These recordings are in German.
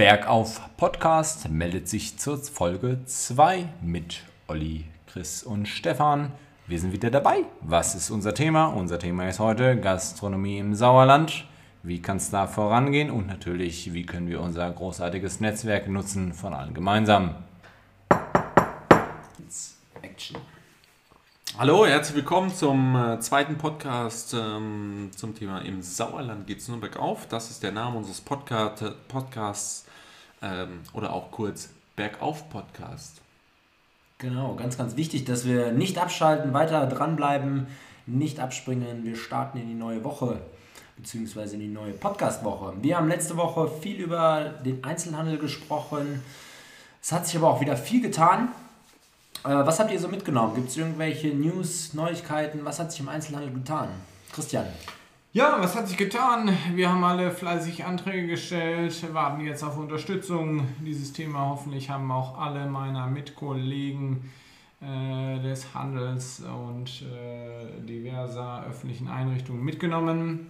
Bergauf Podcast meldet sich zur Folge 2 mit Olli, Chris und Stefan. Wir sind wieder dabei. Was ist unser Thema? Unser Thema ist heute Gastronomie im Sauerland. Wie kann es da vorangehen? Und natürlich, wie können wir unser großartiges Netzwerk nutzen von allen gemeinsam? Action. Hallo, herzlich willkommen zum äh, zweiten Podcast ähm, zum Thema Im Sauerland geht es nur bergauf. Das ist der Name unseres Podcast, Podcasts ähm, oder auch kurz Bergauf Podcast. Genau, ganz, ganz wichtig, dass wir nicht abschalten, weiter dranbleiben, nicht abspringen. Wir starten in die neue Woche, beziehungsweise in die neue Podcast-Woche. Wir haben letzte Woche viel über den Einzelhandel gesprochen. Es hat sich aber auch wieder viel getan. Äh, was habt ihr so mitgenommen? Gibt es irgendwelche News, Neuigkeiten? Was hat sich im Einzelhandel getan? Christian. Ja, was hat sich getan? Wir haben alle fleißig Anträge gestellt, warten jetzt auf Unterstützung. Dieses Thema hoffentlich haben auch alle meiner Mitkollegen äh, des Handels und äh, diverser öffentlichen Einrichtungen mitgenommen,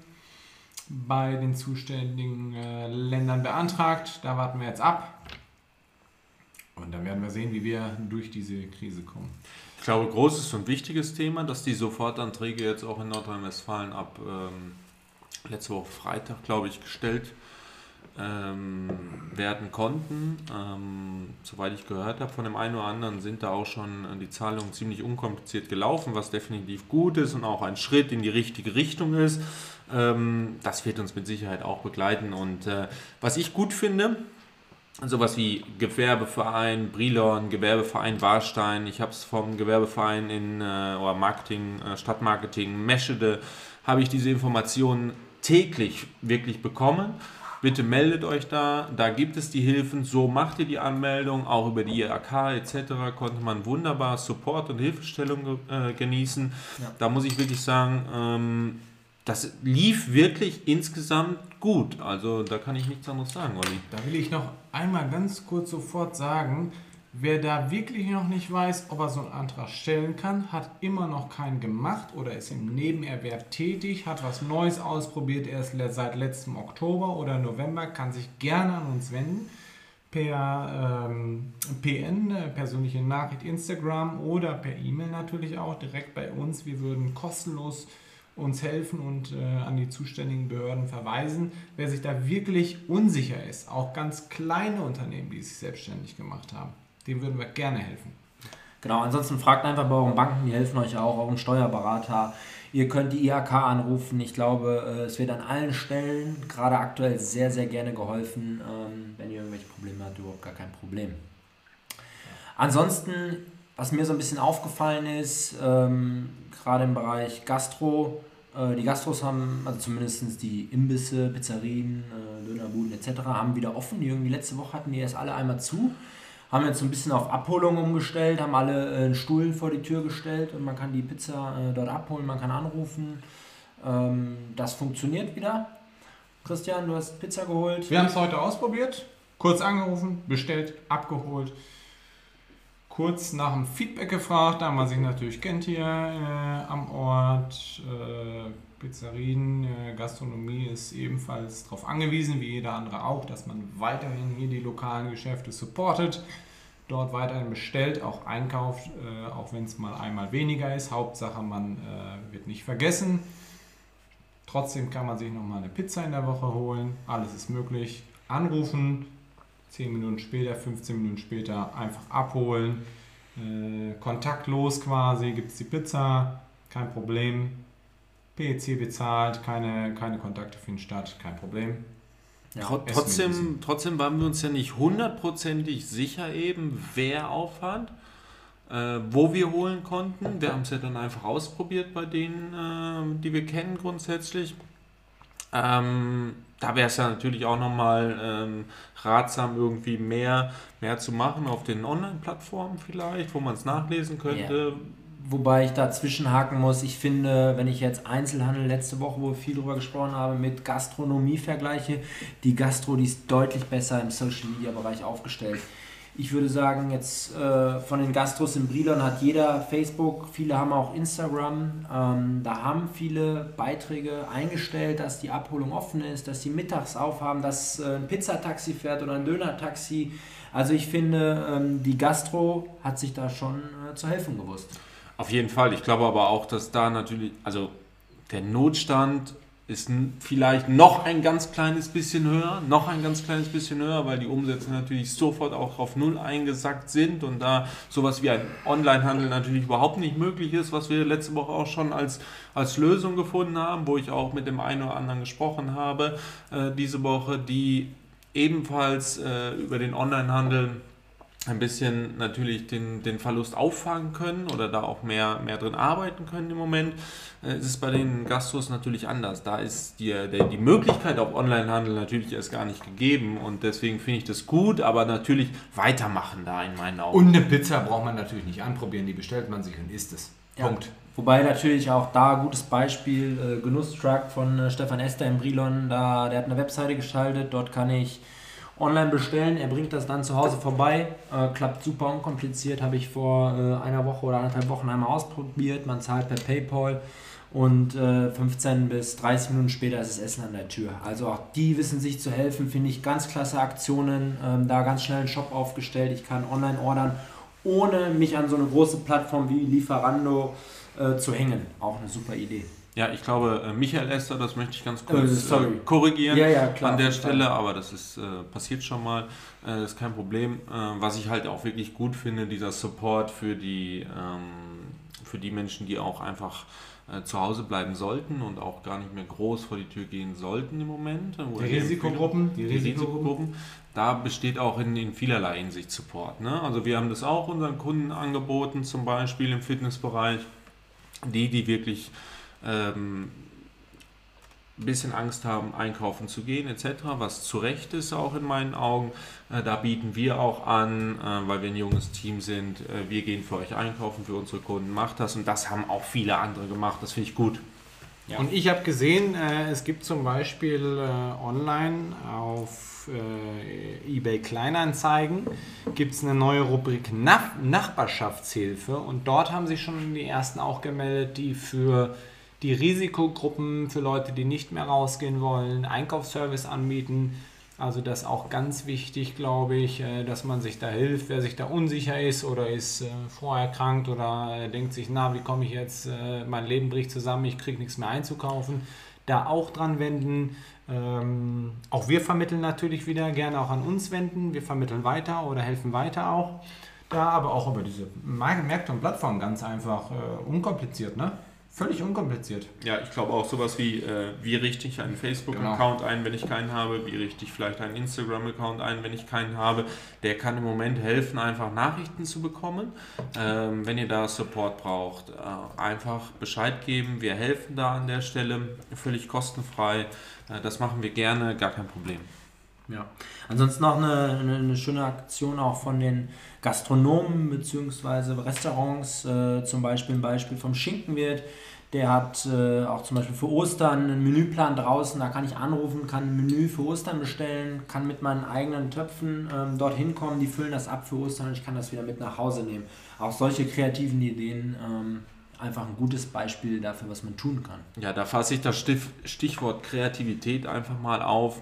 bei den zuständigen äh, Ländern beantragt. Da warten wir jetzt ab. Und dann werden wir sehen, wie wir durch diese Krise kommen. Ich glaube, großes und wichtiges Thema, dass die Sofortanträge jetzt auch in Nordrhein-Westfalen ab ähm, letzte Woche Freitag, glaube ich, gestellt ähm, werden konnten. Ähm, soweit ich gehört habe von dem einen oder anderen, sind da auch schon die Zahlungen ziemlich unkompliziert gelaufen, was definitiv gut ist und auch ein Schritt in die richtige Richtung ist. Ähm, das wird uns mit Sicherheit auch begleiten. Und äh, was ich gut finde, sowas wie Gewerbeverein Brilon, Gewerbeverein Warstein. Ich habe es vom Gewerbeverein in äh, oder Marketing, äh, Stadtmarketing Meschede, habe ich diese Informationen täglich wirklich bekommen. Bitte meldet euch da, da gibt es die Hilfen, so macht ihr die Anmeldung, auch über die IHK etc. konnte man wunderbar Support und Hilfestellung äh, genießen. Ja. Da muss ich wirklich sagen, ähm, das lief wirklich insgesamt gut. Also da kann ich nichts anderes sagen, Olli. Da will ich noch einmal ganz kurz sofort sagen, wer da wirklich noch nicht weiß, ob er so einen Antrag stellen kann, hat immer noch keinen gemacht oder ist im Nebenerwerb tätig, hat was Neues ausprobiert, erst seit letztem Oktober oder November, kann sich gerne an uns wenden per ähm, PN, äh, persönliche Nachricht Instagram oder per E-Mail natürlich auch direkt bei uns. Wir würden kostenlos uns helfen und äh, an die zuständigen Behörden verweisen. Wer sich da wirklich unsicher ist, auch ganz kleine Unternehmen, die sich selbstständig gemacht haben, dem würden wir gerne helfen. Genau, ansonsten fragt einfach bei euren Banken, die helfen euch auch, euren Steuerberater. Ihr könnt die IHK anrufen. Ich glaube, äh, es wird an allen Stellen gerade aktuell sehr, sehr gerne geholfen. Ähm, wenn ihr irgendwelche Probleme habt, überhaupt gar kein Problem. Ansonsten, was mir so ein bisschen aufgefallen ist, ähm, gerade im Bereich Gastro, äh, die Gastros haben, also zumindest die Imbisse, Pizzerien, äh, Dönerbuden etc. haben wieder offen. Die irgendwie letzte Woche hatten die erst alle einmal zu. Haben jetzt so ein bisschen auf Abholung umgestellt, haben alle äh, einen Stuhl vor die Tür gestellt und man kann die Pizza dort abholen, man kann anrufen. Ähm, das funktioniert wieder. Christian, du hast Pizza geholt. Wir haben es heute ausprobiert, kurz angerufen, bestellt, abgeholt kurz nach dem Feedback gefragt, da man sich natürlich kennt hier äh, am Ort. Äh, Pizzerien, äh, Gastronomie ist ebenfalls darauf angewiesen, wie jeder andere auch, dass man weiterhin hier die lokalen Geschäfte supportet, dort weiterhin bestellt, auch einkauft, äh, auch wenn es mal einmal weniger ist. Hauptsache, man äh, wird nicht vergessen. Trotzdem kann man sich nochmal eine Pizza in der Woche holen. Alles ist möglich. Anrufen, 10 Minuten später, 15 Minuten später einfach abholen. Äh, kontaktlos quasi, gibt es die Pizza, kein Problem. PEC bezahlt, keine, keine Kontakte finden statt, kein Problem. Ja, trotzdem, trotzdem waren wir uns ja nicht hundertprozentig sicher eben, wer aufhat, äh, wo wir holen konnten. Wir haben es ja dann einfach ausprobiert bei denen, äh, die wir kennen grundsätzlich. Ähm, da wäre es ja natürlich auch nochmal ähm, ratsam, irgendwie mehr, mehr zu machen auf den Online-Plattformen vielleicht, wo man es nachlesen könnte. Ja. Wobei ich da zwischenhaken muss, ich finde, wenn ich jetzt Einzelhandel letzte Woche, wo wir viel drüber gesprochen haben, mit Gastronomie vergleiche, die Gastro, die ist deutlich besser im Social-Media-Bereich aufgestellt. Ich würde sagen, jetzt äh, von den Gastros in Brilon hat jeder Facebook, viele haben auch Instagram. Ähm, da haben viele Beiträge eingestellt, dass die Abholung offen ist, dass sie mittags aufhaben, dass äh, ein Pizzataxi fährt oder ein Dönertaxi. Also ich finde, ähm, die Gastro hat sich da schon äh, zu helfen gewusst. Auf jeden Fall. Ich glaube aber auch, dass da natürlich, also der Notstand ist vielleicht noch ein ganz kleines bisschen höher, noch ein ganz kleines bisschen höher, weil die Umsätze natürlich sofort auch auf Null eingesackt sind und da sowas wie ein Onlinehandel natürlich überhaupt nicht möglich ist, was wir letzte Woche auch schon als, als Lösung gefunden haben, wo ich auch mit dem einen oder anderen gesprochen habe äh, diese Woche, die ebenfalls äh, über den Onlinehandel ein bisschen natürlich den, den Verlust auffangen können oder da auch mehr, mehr drin arbeiten können im Moment. Äh, ist es bei den Gastros natürlich anders. Da ist die, der, die Möglichkeit auf Onlinehandel natürlich erst gar nicht gegeben und deswegen finde ich das gut, aber natürlich weitermachen da in meinen Augen. Und eine Pizza braucht man natürlich nicht anprobieren, die bestellt man sich und isst es. Ja. Punkt. Wobei natürlich auch da gutes Beispiel, äh, Genusstruck von äh, Stefan Ester in Brilon, da, der hat eine Webseite geschaltet, dort kann ich online bestellen. Er bringt das dann zu Hause vorbei. Äh, klappt super unkompliziert. Habe ich vor äh, einer Woche oder anderthalb Wochen einmal ausprobiert. Man zahlt per PayPal und äh, 15 bis 30 Minuten später ist das Essen an der Tür. Also auch die wissen sich zu helfen. Finde ich ganz klasse Aktionen. Ähm, da ganz schnell einen Shop aufgestellt. Ich kann online ordern, ohne mich an so eine große Plattform wie Lieferando äh, zu hängen. Auch eine super Idee. Ja, ich glaube, äh, Michael Esther, das möchte ich ganz kurz äh, korrigieren ja, ja, klar, an der Stelle, aber das ist äh, passiert schon mal, äh, ist kein Problem. Äh, was ich halt auch wirklich gut finde, dieser Support für die, ähm, für die Menschen, die auch einfach äh, zu Hause bleiben sollten und auch gar nicht mehr groß vor die Tür gehen sollten im Moment. Die Risikogruppen, die, die Risikogruppen. Da besteht auch in, in vielerlei Hinsicht Support. Ne? Also wir haben das auch unseren Kunden angeboten, zum Beispiel im Fitnessbereich, die, die wirklich ähm, ein bisschen Angst haben, einkaufen zu gehen etc., was zu Recht ist auch in meinen Augen. Äh, da bieten wir auch an, äh, weil wir ein junges Team sind, äh, wir gehen für euch einkaufen, für unsere Kunden, macht das und das haben auch viele andere gemacht, das finde ich gut. Ja. Und ich habe gesehen, äh, es gibt zum Beispiel äh, online auf äh, eBay Kleinanzeigen gibt es eine neue Rubrik Nach Nachbarschaftshilfe und dort haben sich schon die ersten auch gemeldet, die für die Risikogruppen für Leute, die nicht mehr rausgehen wollen, Einkaufsservice anbieten. Also das ist auch ganz wichtig, glaube ich, äh, dass man sich da hilft, wer sich da unsicher ist oder ist äh, vorerkrankt oder denkt sich, na, wie komme ich jetzt, äh, mein Leben bricht zusammen, ich kriege nichts mehr einzukaufen. Da auch dran wenden. Ähm, auch wir vermitteln natürlich wieder, gerne auch an uns wenden. Wir vermitteln weiter oder helfen weiter auch. Da aber auch über diese Märkte und Plattformen ganz einfach unkompliziert, ne? Völlig unkompliziert. Ja, ich glaube auch sowas wie, äh, wie richte ich einen Facebook-Account genau. ein, wenn ich keinen habe, wie richte ich vielleicht einen Instagram-Account ein, wenn ich keinen habe. Der kann im Moment helfen, einfach Nachrichten zu bekommen. Ähm, wenn ihr da Support braucht, äh, einfach Bescheid geben. Wir helfen da an der Stelle, völlig kostenfrei. Äh, das machen wir gerne, gar kein Problem. Ja. Ansonsten noch eine, eine, eine, schöne Aktion auch von den Gastronomen bzw. Restaurants, äh, zum Beispiel ein Beispiel vom Schinkenwirt. Der hat äh, auch zum Beispiel für Ostern einen Menüplan draußen, da kann ich anrufen, kann ein Menü für Ostern bestellen, kann mit meinen eigenen Töpfen ähm, dorthin kommen, die füllen das ab für Ostern und ich kann das wieder mit nach Hause nehmen. Auch solche kreativen Ideen, ähm, einfach ein gutes Beispiel dafür, was man tun kann. Ja, da fasse ich das Stichwort Kreativität einfach mal auf.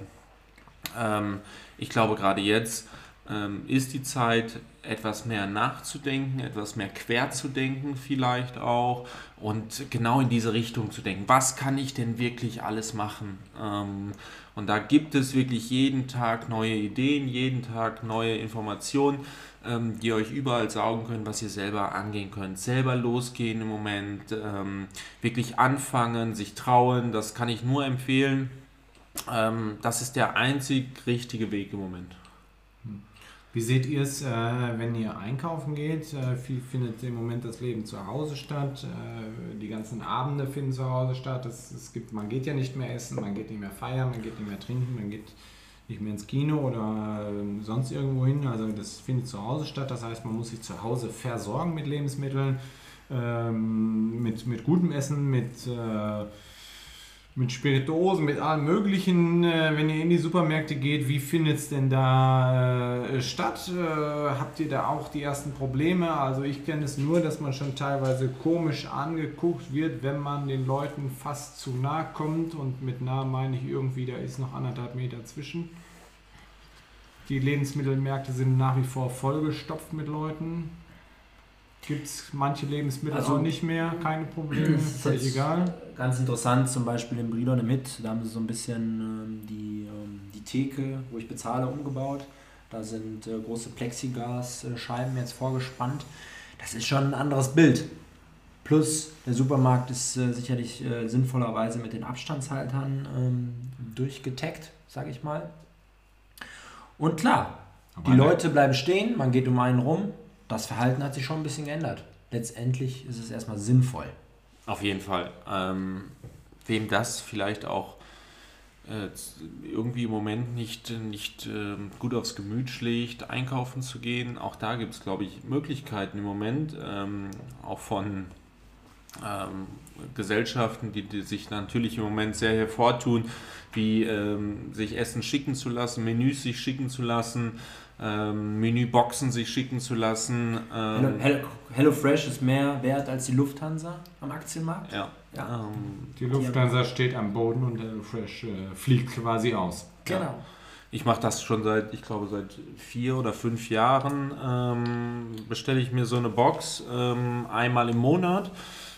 Ähm, ich glaube, gerade jetzt ähm, ist die Zeit, etwas mehr nachzudenken, etwas mehr quer zu denken vielleicht auch und genau in diese Richtung zu denken. Was kann ich denn wirklich alles machen? Ähm, und da gibt es wirklich jeden Tag neue Ideen, jeden Tag neue Informationen, ähm, die euch überall saugen können, was ihr selber angehen könnt. Selber losgehen im Moment, ähm, wirklich anfangen, sich trauen, das kann ich nur empfehlen. Ähm, das ist der einzig richtige Weg im Moment. Wie seht ihr es, äh, wenn ihr einkaufen geht? Äh, viel findet im Moment das Leben zu Hause statt. Äh, die ganzen Abende finden zu Hause statt. Es, es gibt, man geht ja nicht mehr essen, man geht nicht mehr feiern, man geht nicht mehr trinken, man geht nicht mehr ins Kino oder äh, sonst irgendwo hin. Also das findet zu Hause statt. Das heißt, man muss sich zu Hause versorgen mit Lebensmitteln, ähm, mit, mit gutem Essen, mit äh, mit Spirituosen, mit allem Möglichen. Äh, wenn ihr in die Supermärkte geht, wie findet es denn da äh, statt? Äh, habt ihr da auch die ersten Probleme? Also ich kenne es nur, dass man schon teilweise komisch angeguckt wird, wenn man den Leuten fast zu nah kommt. Und mit nah meine ich irgendwie, da ist noch anderthalb Meter zwischen. Die Lebensmittelmärkte sind nach wie vor vollgestopft mit Leuten. Gibt es manche Lebensmittel Also- auch nicht mehr, keine Probleme, Das ist völlig egal. Ganz interessant, zum Beispiel in Brilon mit, da haben sie so ein bisschen ähm, die, ähm, die Theke, wo ich bezahle, umgebaut. Da sind äh, große Plexiglasscheiben jetzt vorgespannt. Das ist schon ein anderes Bild. Plus, der Supermarkt ist äh, sicherlich äh, sinnvollerweise mit den Abstandshaltern ähm, durchgetaggt, sage ich mal. Und klar, die Aber ne- Leute bleiben stehen, man geht um einen rum. Das Verhalten hat sich schon ein bisschen geändert. Letztendlich ist es erstmal sinnvoll. Auf jeden Fall. Ähm, wem das vielleicht auch äh, irgendwie im Moment nicht, nicht ähm, gut aufs Gemüt schlägt, einkaufen zu gehen, auch da gibt es, glaube ich, Möglichkeiten im Moment, ähm, auch von ähm, Gesellschaften, die, die sich natürlich im Moment sehr hervortun, wie ähm, sich Essen schicken zu lassen, Menüs sich schicken zu lassen, ähm, Menüboxen sich schicken zu lassen. Hello, Ähm, Hello, HelloFresh ist mehr wert als die Lufthansa am Aktienmarkt. ja. Ja. Ähm, Die Lufthansa steht am Boden und HelloFresh äh, fliegt quasi aus. Genau. Ich mache das schon seit, ich glaube, seit vier oder fünf Jahren. Ähm, bestelle ich mir so eine Box ähm, einmal im Monat.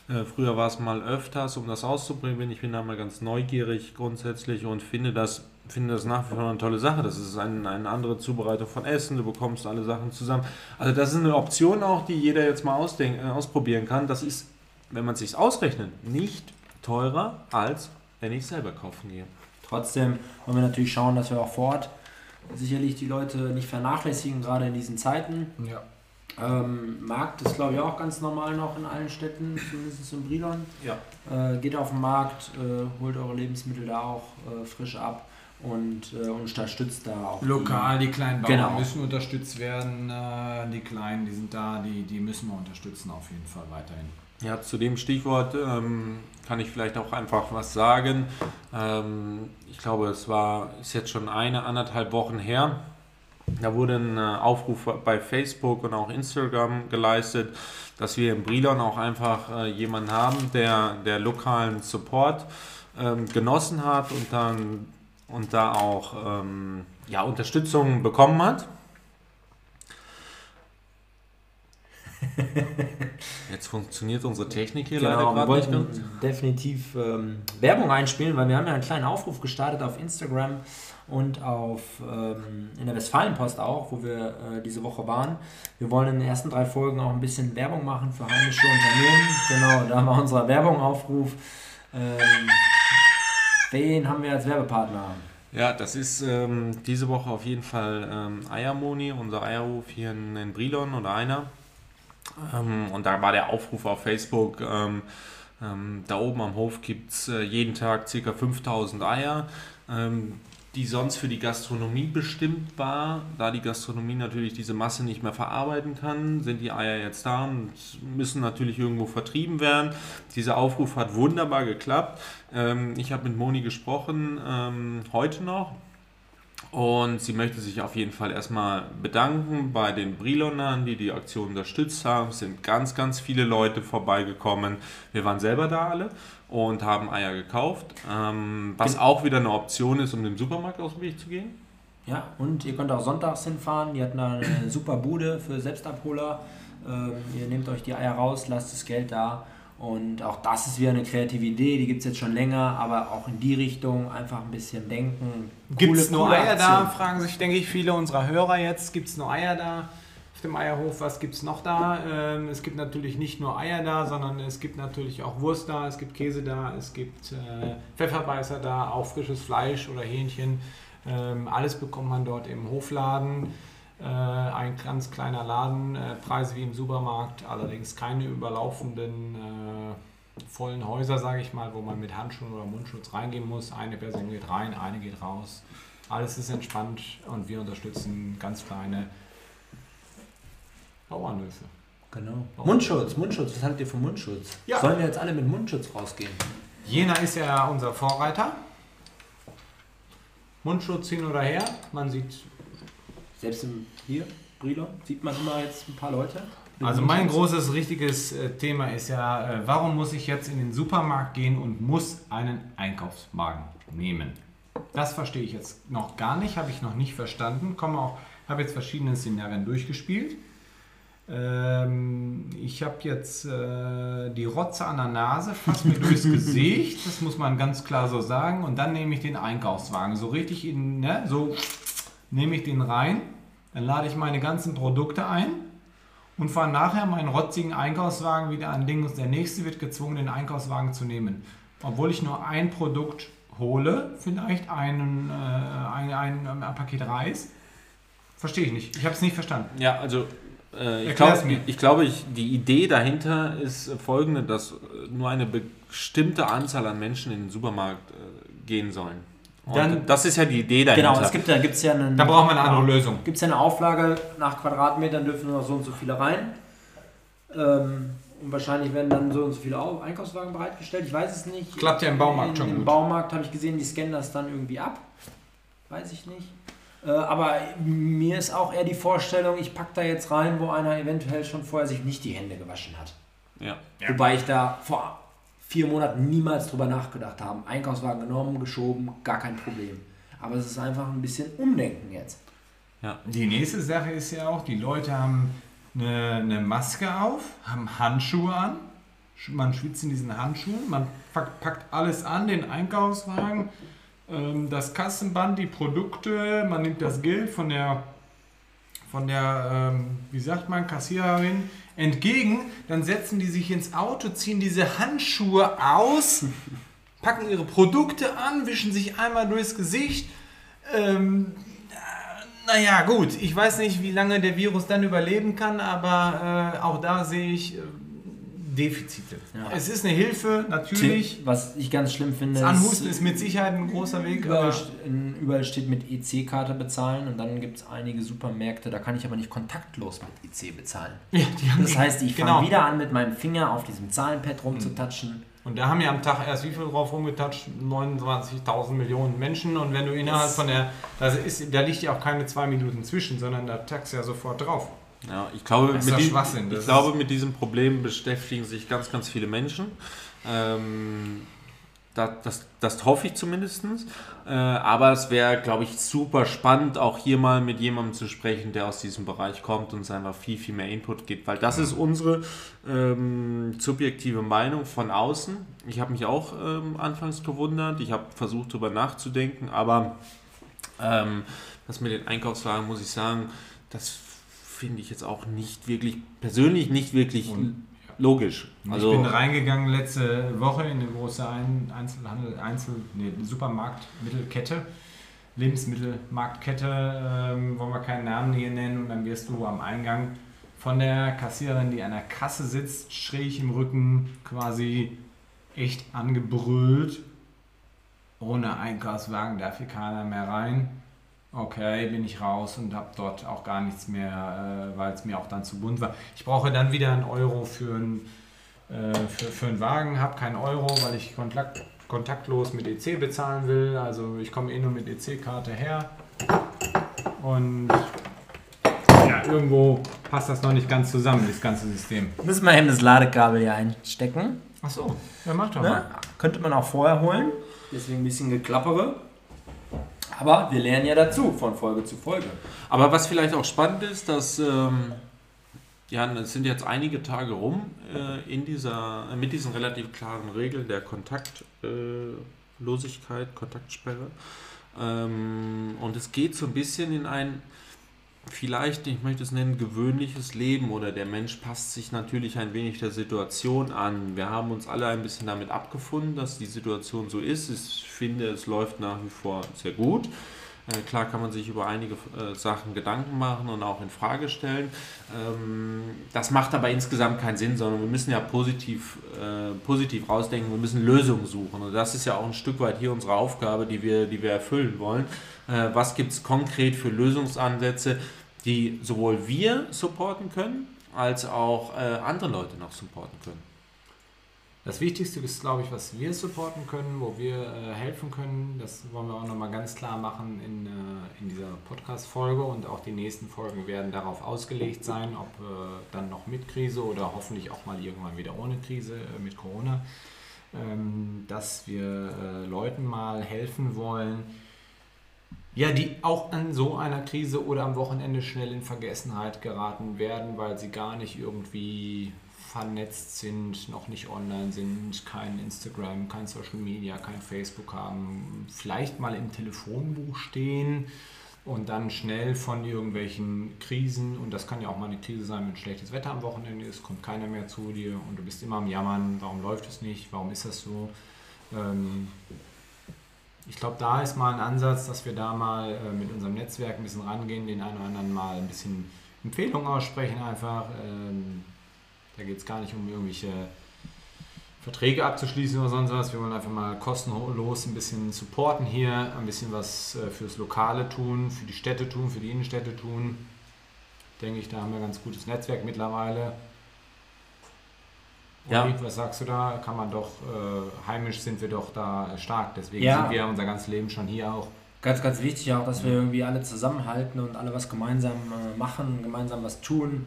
Äh, früher war es mal öfters, um das auszuprobieren. Ich bin da mal ganz neugierig grundsätzlich und finde das, finde das nach wie vor eine tolle Sache. Das ist ein, eine andere Zubereitung von Essen. Du bekommst alle Sachen zusammen. Also das ist eine Option auch, die jeder jetzt mal ausdenken, äh, ausprobieren kann. Das ist, wenn man es sich ausrechnet, nicht teurer, als wenn ich selber kaufen gehe. Trotzdem wollen wir natürlich schauen, dass wir auch vor Ort sicherlich die Leute nicht vernachlässigen, gerade in diesen Zeiten. Ja. Ähm, Markt ist, glaube ich, auch ganz normal noch in allen Städten, zumindest in Brilon. Ja. Äh, geht auf den Markt, äh, holt eure Lebensmittel da auch äh, frisch ab und äh, unterstützt da auch. die- Lokal, die kleinen Bauern Genau. müssen unterstützt werden. Äh, die Kleinen, die sind da, die, die müssen wir unterstützen auf jeden Fall weiterhin. Ja, zu dem Stichwort ähm, kann ich vielleicht auch einfach was sagen. Ähm, ich glaube, es war ist jetzt schon eine, anderthalb Wochen her. Da wurde ein äh, Aufruf bei Facebook und auch Instagram geleistet, dass wir in Brilon auch einfach äh, jemanden haben, der, der lokalen Support ähm, genossen hat und dann und da auch ähm, ja, Unterstützung bekommen hat. Jetzt funktioniert unsere Technik hier leider Genau, wir gerade nicht wollten ganz. definitiv ähm, Werbung einspielen, weil wir haben ja einen kleinen Aufruf gestartet auf Instagram und auf ähm, in der Westfalenpost auch, wo wir äh, diese Woche waren. Wir wollen in den ersten drei Folgen auch ein bisschen Werbung machen für heimische Unternehmen. Genau, da war unser Werbungaufruf. Ähm, wen haben wir als Werbepartner? Ja, das ist ähm, diese Woche auf jeden Fall ähm, Eiermoni, unser Eierhof hier in, in Brilon oder einer. Ähm, und da war der Aufruf auf Facebook, ähm, ähm, da oben am Hof gibt es äh, jeden Tag ca. 5000 Eier, ähm, die sonst für die Gastronomie bestimmt war. Da die Gastronomie natürlich diese Masse nicht mehr verarbeiten kann, sind die Eier jetzt da und müssen natürlich irgendwo vertrieben werden. Dieser Aufruf hat wunderbar geklappt. Ähm, ich habe mit Moni gesprochen, ähm, heute noch. Und sie möchte sich auf jeden Fall erstmal bedanken bei den Brilonern, die die Aktion unterstützt haben. Es sind ganz, ganz viele Leute vorbeigekommen. Wir waren selber da alle und haben Eier gekauft, ähm, was Gen- auch wieder eine Option ist, um dem Supermarkt aus dem Weg zu gehen. Ja, und ihr könnt auch sonntags hinfahren. Die hatten da eine super Bude für Selbstabholer. Ähm, ihr nehmt euch die Eier raus, lasst das Geld da. Und auch das ist wieder eine kreative Idee, die gibt es jetzt schon länger, aber auch in die Richtung einfach ein bisschen denken. Gibt es nur Eier da? Aktion. Fragen sich, denke ich, viele unserer Hörer jetzt. Gibt es nur Eier da? Auf dem Eierhof, was gibt es noch da? Ähm, es gibt natürlich nicht nur Eier da, sondern es gibt natürlich auch Wurst da, es gibt Käse da, es gibt äh, Pfefferbeißer da, auch frisches Fleisch oder Hähnchen. Ähm, alles bekommt man dort im Hofladen. Äh, ein ganz kleiner Laden, äh, Preise wie im Supermarkt, allerdings keine überlaufenden äh, vollen Häuser, sage ich mal, wo man mit Handschuhen oder Mundschutz reingehen muss. Eine Person geht rein, eine geht raus. Alles ist entspannt und wir unterstützen ganz kleine Bauernhöfe. Genau. Mundschutz, Mundschutz, was haltet ihr vom Mundschutz? Ja. Sollen wir jetzt alle mit Mundschutz rausgehen? Jena ist ja unser Vorreiter. Mundschutz hin oder her. Man sieht. Selbst im, hier, Brilon, sieht man immer jetzt ein paar Leute. Also mein großes, richtiges äh, Thema ist ja, äh, warum muss ich jetzt in den Supermarkt gehen und muss einen Einkaufswagen nehmen? Das verstehe ich jetzt noch gar nicht, habe ich noch nicht verstanden. Komme auch, habe jetzt verschiedene Szenarien durchgespielt. Ähm, ich habe jetzt äh, die Rotze an der Nase, fast mir durchs Gesicht, das muss man ganz klar so sagen. Und dann nehme ich den Einkaufswagen so richtig in, ne, so nehme ich den rein, dann lade ich meine ganzen Produkte ein und fahre nachher meinen rotzigen Einkaufswagen wieder an Ding. Der nächste wird gezwungen, den Einkaufswagen zu nehmen. Obwohl ich nur ein Produkt hole, vielleicht einen, äh, ein, ein, ein Paket Reis. Verstehe ich nicht. Ich habe es nicht verstanden. Ja, also ich, Erklär's glaub, ich glaube, ich, die Idee dahinter ist folgende, dass äh, nur eine bestimmte Anzahl an Menschen in den Supermarkt äh, gehen sollen. Und Dann- das ist ja die Idee dahinter. Genau, es gibt, da gibt es ja einen, Da brauchen wir eine andere Lösung. Gibt es ja eine Auflage, nach Quadratmetern dürfen nur noch so und so viele rein. Ähm, und wahrscheinlich werden dann so und so viele Au- Einkaufswagen bereitgestellt. Ich weiß es nicht. Klappt ja im Baumarkt In- schon Im gut. Baumarkt habe ich gesehen, die scannen das dann irgendwie ab. Weiß ich nicht. Äh, aber mir ist auch eher die Vorstellung, ich packe da jetzt rein, wo einer eventuell schon vorher sich nicht die Hände gewaschen hat. ja. Wobei ich da vor vier Monaten niemals drüber nachgedacht habe. Einkaufswagen genommen, geschoben, gar kein Problem. Aber es ist einfach ein bisschen Umdenken jetzt. Die nächste Sache ist ja auch, die Leute haben eine, eine Maske auf, haben Handschuhe an. Man schwitzt in diesen Handschuhen, man packt, alles an, den Einkaufswagen, das Kassenband, die Produkte, man nimmt das Geld von der, von der ähm, wie sagt man, Kassiererin entgegen, dann setzen die sich ins Auto, ziehen diese Handschuhe aus, packen ihre Produkte an, wischen sich einmal durchs Gesicht. Ähm, naja, gut, ich weiß nicht, wie lange der Virus dann überleben kann, aber äh, auch da sehe ich äh, Defizite. Ja. Es ist eine Hilfe, natürlich. Was ich ganz schlimm finde, Das Anhusten ist mit Sicherheit ein großer Weg, überall, überall steht mit EC-Karte bezahlen und dann gibt es einige Supermärkte, da kann ich aber nicht kontaktlos mit EC bezahlen. ja, die haben Das heißt, ich fange Genau. wieder an, mit meinem Finger auf diesem Zahlenpad rumzutatschen. Und da haben ja am Tag erst wie viel drauf rumgetatscht? 29.000 Millionen Menschen. Und wenn du innerhalb Das- von der, das ist, da liegt ja auch keine zwei Minuten zwischen, sondern da tackst du ja sofort drauf. Ja, ich glaube, mit, das ich glaube mit diesem Problem beschäftigen sich ganz, ganz viele Menschen. Ähm, das, das, das hoffe ich zumindest. Äh, aber es wäre, glaube ich, super spannend, auch hier mal mit jemandem zu sprechen, der aus diesem Bereich kommt und es einfach viel, viel mehr Input gibt. Weil das ist unsere ähm, subjektive Meinung von außen. Ich habe mich auch ähm, anfangs gewundert. Ich habe versucht, darüber nachzudenken. Aber ähm, das mit den Einkaufswagen, muss ich sagen, das finde ich jetzt auch nicht wirklich, persönlich nicht wirklich Und- logisch. Also, ich bin reingegangen letzte Woche in eine große Ein Einzelhandel, Einzel, nee, Supermarktmittelkette, Lebensmittelmarktkette, ähm, wollen wir keinen Namen hier nennen, und dann wirst du am Eingang von der Kassiererin, die an der Kasse sitzt, schräg im Rücken quasi echt angebrüllt. Ohne Einkaufswagen darf hier keiner mehr rein. Okay, bin ich raus und habe dort auch gar nichts mehr, äh, weil es mir auch dann zu bunt war. Ich brauche dann wieder einen Euro für einen, äh, für, für einen Wagen, habe keinen Euro, weil ich kontakt, kontaktlos mit EC bezahlen will. Also ich komme eh nur mit EC-Karte her. Und ja, irgendwo passt das noch nicht ganz zusammen, das ganze System. Müssen wir eben das Ladekabel hier einstecken. Ach so, ja, mach doch Ne? mal. Könnte man auch vorher holen. Deswegen ein bisschen geklappere. Aber wir lernen ja dazu von Folge zu Folge. Aber was vielleicht auch spannend ist, dass ähm, ja, es sind jetzt einige Tage rum äh, in dieser, mit diesen relativ klaren Regeln der Kontaktlosigkeit, Kontaktsperre. Ähm, und es geht so ein bisschen in ein, vielleicht, ich möchte es nennen, gewöhnliches Leben oder der Mensch passt sich natürlich ein wenig der Situation an. Wir haben uns alle ein bisschen damit abgefunden, dass die Situation so ist. Ich finde, es läuft nach wie vor sehr gut. Äh, Klar kann man sich über einige äh, Sachen Gedanken machen und auch in Frage stellen. Ähm, das macht aber insgesamt keinen Sinn, sondern wir müssen ja positiv, äh, positiv rausdenken, wir müssen Lösungen suchen. Und das ist ja auch ein Stück weit hier unsere Aufgabe, die wir, die wir erfüllen wollen. Was gibt es konkret für Lösungsansätze, die sowohl wir supporten können, als auch äh, andere Leute noch supporten können? Das Wichtigste ist, glaube ich, was wir supporten können, wo wir äh, helfen können. Das wollen wir auch nochmal ganz klar machen in, äh, in dieser Podcast-Folge und auch die nächsten Folgen werden darauf ausgelegt sein, ob äh, dann noch mit Krise oder hoffentlich auch mal irgendwann wieder ohne Krise äh, mit Corona, ähm, dass wir äh, Leuten mal helfen wollen, ja, die auch an so einer Krise oder am Wochenende schnell in Vergessenheit geraten werden, weil sie gar nicht irgendwie vernetzt sind, noch nicht online sind, kein Instagram, kein Social Media, kein Facebook haben, vielleicht mal im Telefonbuch stehen und dann schnell von irgendwelchen Krisen, und das kann ja auch mal eine Krise sein, wenn schlechtes Wetter am Wochenende ist, kommt keiner mehr zu dir und du bist immer am Jammern, warum läuft es nicht, warum ist das so. Ähm, ich glaube, da ist mal ein Ansatz, dass wir da mal äh, mit unserem Netzwerk ein bisschen rangehen, den einen oder anderen mal ein bisschen Empfehlungen aussprechen einfach. Ähm, da geht es gar nicht um irgendwelche Verträge abzuschließen oder sonst was. Wir wollen einfach mal kostenlos ein bisschen supporten hier, ein bisschen was äh, fürs Lokale tun, für die Städte tun, für die Innenstädte tun. Denke ich, da haben wir ein ganz gutes Netzwerk mittlerweile. Ja. Was sagst du da? Kann man doch, äh, heimisch sind wir doch da stark. Deswegen Ja. sind wir unser ganzes Leben schon hier auch. Ganz, ganz wichtig auch, dass wir irgendwie alle zusammenhalten und alle was gemeinsam äh, machen, gemeinsam was tun.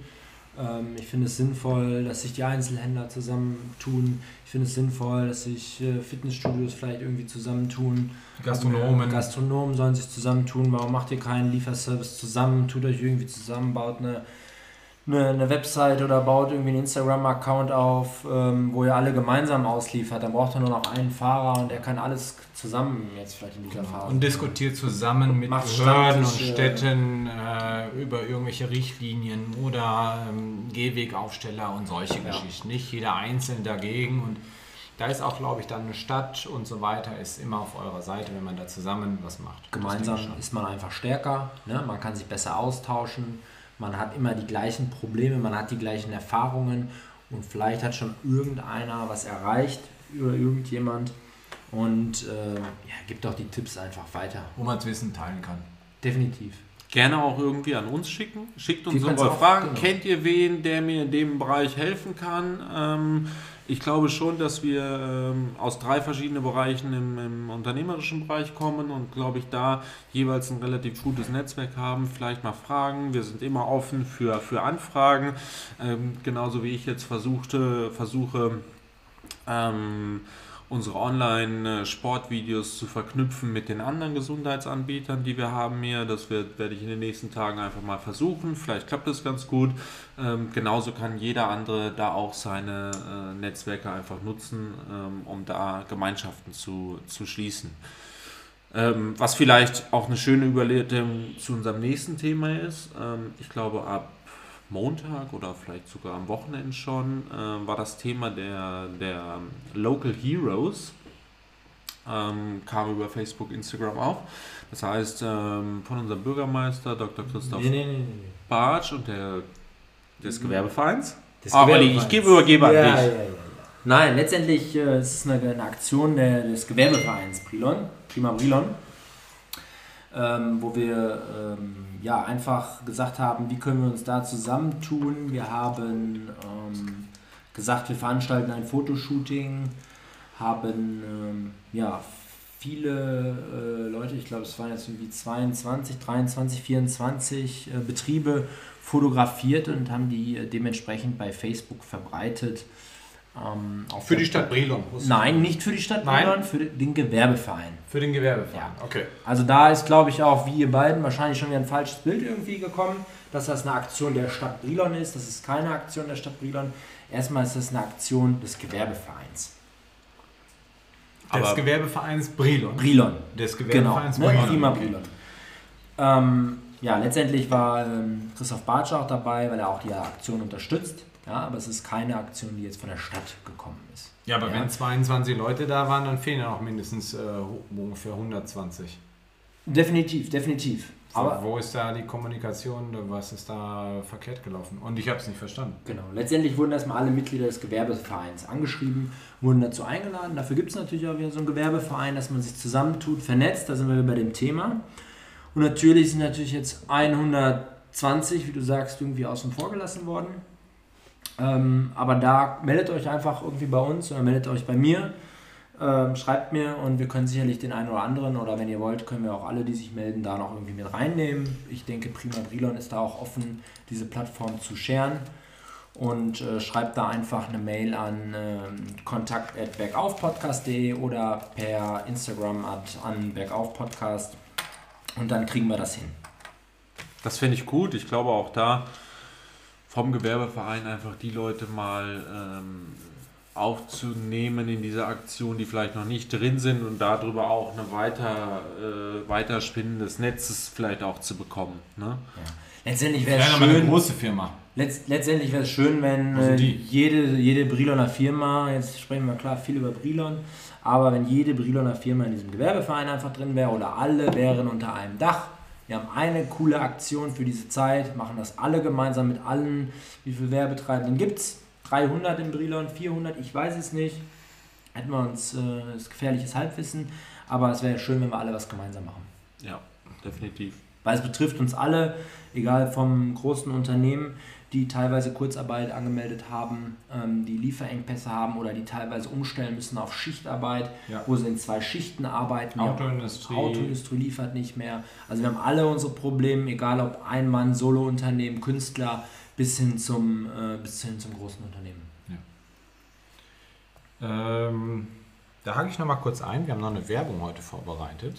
Ähm, ich finde es sinnvoll, dass sich die Einzelhändler zusammentun. Ich finde es sinnvoll, dass sich äh, Fitnessstudios vielleicht irgendwie zusammentun. Gastronomen. Gastronomen sollen sich zusammentun. Warum macht ihr keinen Lieferservice zusammen? Tut euch irgendwie zusammen, baut eine, eine, eine Website oder baut irgendwie einen Instagram-Account auf, ähm, wo ihr alle gemeinsam ausliefert. Dann braucht ihr nur noch einen Fahrer und der kann alles zusammen jetzt vielleicht in dieser Phase. Und diskutiert zusammen mit Behörden und. Städten äh, über irgendwelche Richtlinien oder ähm, Gehwegaufsteller und solche Ja. Geschichten. Nicht jeder einzeln dagegen. Und da ist auch, glaube ich, dann eine Stadt und so weiter, ist immer auf eurer Seite, wenn man da zusammen was macht. Gemeinsam ist man einfach stärker, ne? man kann sich besser austauschen, man hat immer die gleichen Probleme, man hat die gleichen Erfahrungen und vielleicht hat schon irgendeiner was erreicht oder irgendjemand und äh, ja, gibt doch die Tipps einfach weiter. Wo man das Wissen teilen kann. Definitiv. Gerne auch irgendwie an uns schicken. Schickt uns Die eure auch- Fragen. genau. Kennt ihr wen, der mir in dem Bereich helfen kann? Ähm, ich glaube schon, dass wir ähm, aus drei verschiedenen Bereichen im, im unternehmerischen Bereich kommen und glaube ich da jeweils ein relativ gutes Netzwerk haben. Vielleicht mal fragen. Wir sind immer offen für, für Anfragen. Ähm, genauso wie ich jetzt versuchte, versuche, ähm, unsere Online-Sportvideos zu verknüpfen mit den anderen Gesundheitsanbietern, die wir haben hier. Das wird, werde ich in den nächsten Tagen einfach mal versuchen. Vielleicht klappt das ganz gut. Ähm, genauso kann jeder andere da auch seine äh, Netzwerke einfach nutzen, ähm, um da Gemeinschaften zu, zu schließen. Ähm, was vielleicht auch eine schöne Überleitung zu unserem nächsten Thema ist. Ähm, ich glaube, ab Montag oder vielleicht sogar am Wochenende schon äh, war das Thema der, der Local Heroes. Ähm, kam über Facebook, Instagram auf. Das heißt, ähm, von unserem Bürgermeister Dr. Christoph Nee, nee, nee. Bartsch und der, des Gewerbevereins. Das Ah, Olli, Gewerbevereins. ich gebe übergebe an ja, dich. Ja, ja. Nein, letztendlich äh, ist es eine, eine Aktion der, des Gewerbevereins Brilon, Prima Brilon, ähm, wo wir ähm, ja, einfach gesagt haben, wie können wir uns da zusammentun. Wir haben ähm, gesagt, wir veranstalten ein Fotoshooting, haben ähm, ja, viele äh, Leute, ich glaube es waren jetzt irgendwie 22, 23, 24 äh, Betriebe fotografiert und haben die äh, dementsprechend bei Facebook verbreitet. Ähm, auch Für die Stadt Brilon. Nein, nicht für die Stadt Nein? Brilon, für den Gewerbeverein. Für den Gewerbeverein. Ja. Okay. Also da ist, glaube ich, auch wie ihr beiden wahrscheinlich schon wieder ein falsches Bild irgendwie gekommen, dass das eine Aktion der Stadt Brilon ist. Das ist keine Aktion der Stadt Brilon. Erstmal ist das eine Aktion des Gewerbevereins. Des Aber- Gewerbevereins Brilon. Brilon. Des Genau, Gewerbevereins ne? Brilon. Prima. Brilon. Ähm, ja, letztendlich war ähm, Christoph Bartsch auch dabei, weil er auch die Aktion unterstützt. Ja, aber es ist keine Aktion, die jetzt von der Stadt gekommen ist. Ja, aber Ja. wenn 22 Leute da waren, dann fehlen ja noch mindestens äh, ungefähr 120. Definitiv, definitiv. Aber Aber wo ist da die Kommunikation? Was ist da verkehrt gelaufen? Und ich habe es nicht verstanden. Genau, letztendlich wurden erstmal alle Mitglieder des Gewerbevereins angeschrieben, wurden dazu eingeladen. Dafür gibt es natürlich auch wieder so einen Gewerbeverein, dass man sich zusammentut, vernetzt, da sind wir bei dem Thema. Und natürlich sind natürlich jetzt 120, wie du sagst, irgendwie außen vor gelassen worden. Ähm, aber da meldet euch einfach irgendwie bei uns oder meldet euch bei mir. Ähm, schreibt mir und wir können sicherlich den einen oder anderen oder wenn ihr wollt, können wir auch alle, die sich melden, da noch irgendwie mit reinnehmen. Ich denke, Prima Brilon ist da auch offen, diese Plattform zu scheren und äh, schreibt da einfach eine Mail an äh, kontakt.bergaufpodcast.de oder per Instagram an bergaufpodcast und dann kriegen wir das hin. Das finde ich gut. Ich glaube auch da vom Gewerbeverein einfach die Leute mal ähm, aufzunehmen in dieser Aktion, die vielleicht noch nicht drin sind und darüber auch ein weiter, äh, weiterspinnen des Netzes vielleicht auch zu bekommen. Ne? Ja. Letztendlich wäre es mal eine schön, große Firma. letzt, letztendlich wäre es schön, wenn sind äh, jede, jede Briloner Firma, jetzt sprechen wir klar viel über Brilon, aber wenn jede Briloner Firma in diesem Gewerbeverein einfach drin wäre oder alle wären unter einem Dach, wir haben eine coole Aktion für diese Zeit, machen das alle gemeinsam mit allen, wie viele Werbetreibenden gibt es? 300 in Brilon, 400, ich weiß es nicht. Hätten wir uns äh, das gefährliches Halbwissen, aber es wäre schön, wenn wir alle was gemeinsam machen. Ja, definitiv. Weil es betrifft uns alle, egal vom großen Unternehmen, die teilweise Kurzarbeit angemeldet haben, ähm, die Lieferengpässe haben oder die teilweise umstellen müssen auf Schichtarbeit, Ja. wo sie in zwei Schichten arbeiten. Ja, Autoindustrie. Autoindustrie liefert nicht mehr. Also wir haben alle unsere Probleme, egal ob ein Mann, Solo-Unternehmen, Künstler, bis hin zum, äh, bis hin zum großen Unternehmen. Ähm, da hake ich noch mal kurz ein. Wir haben noch eine Werbung heute vorbereitet.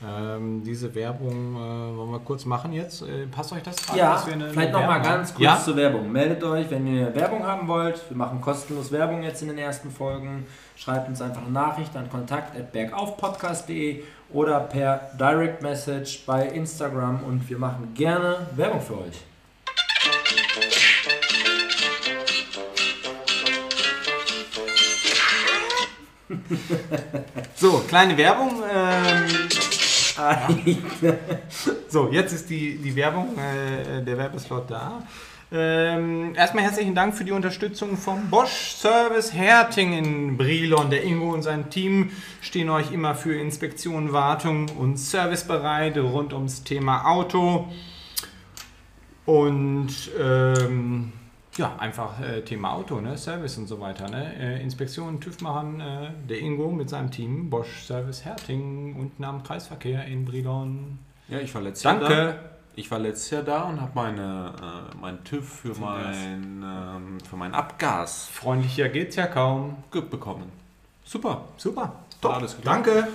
Ähm, diese Werbung äh, wollen wir kurz machen jetzt. Äh, passt euch das? gerade, Ja, vielleicht eine noch mal Werbung ganz kurz Ja? zur Werbung. Meldet euch, wenn ihr Werbung haben wollt. Wir machen kostenlos Werbung jetzt in den ersten Folgen. Schreibt uns einfach eine Nachricht an kontakt.bergaufpodcast.de oder per Direct Message bei Instagram und wir machen gerne Werbung für euch. So, kleine Werbung. Ähm, so, jetzt ist die, die Werbung, äh, der Werbeslot da. Ähm, erstmal herzlichen Dank für die Unterstützung vom Bosch Service Herting in Brilon. Der Ingo und sein Team stehen euch immer für Inspektion, Wartung und Service bereit rund ums Thema Auto. Und ähm, ja, einfach äh, Thema Auto, ne? Service und so weiter. Ne? Äh, Inspektion, TÜV machen, äh, der Ingo mit seinem Team, Bosch Service Herting unten am Kreisverkehr in Brilon. Ja, ich war letztes Jahr da. Danke. Ich war letztes Jahr da und habe meine, äh, meinen TÜV für, mein, ähm, für mein Abgas Freundlicher geht's ja kaum. ge- bekommen. Super. Super. Top. Alles klar. Danke.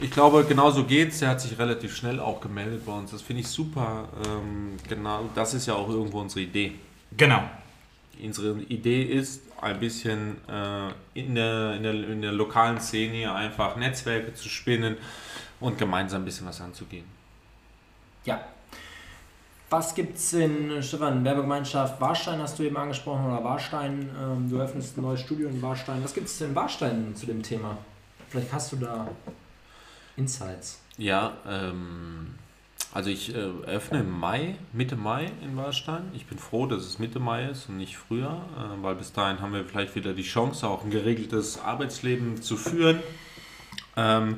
Ich glaube, genau so geht's. Der hat sich relativ schnell auch gemeldet bei uns. Das finde ich super. Ähm, genau, das ist ja auch irgendwo unsere Idee. Genau. Unsere Idee ist, ein bisschen äh, in, der, in, der, in der lokalen Szene hier einfach Netzwerke zu spinnen und gemeinsam ein bisschen was anzugehen. Ja. Was gibt es in, Stefan, Werbegemeinschaft Warstein hast du eben angesprochen oder Warstein, ähm, du öffnest ein neues Studio in Warstein. Was gibt es in Warstein zu dem Thema? Vielleicht hast du da Insights. Ja, ähm, also ich äh, öffne im Mai, Mitte Mai in Warstein. Ich bin froh, dass es Mitte Mai ist und nicht früher, äh, weil bis dahin haben wir vielleicht wieder die Chance, auch ein geregeltes Arbeitsleben zu führen. Ähm,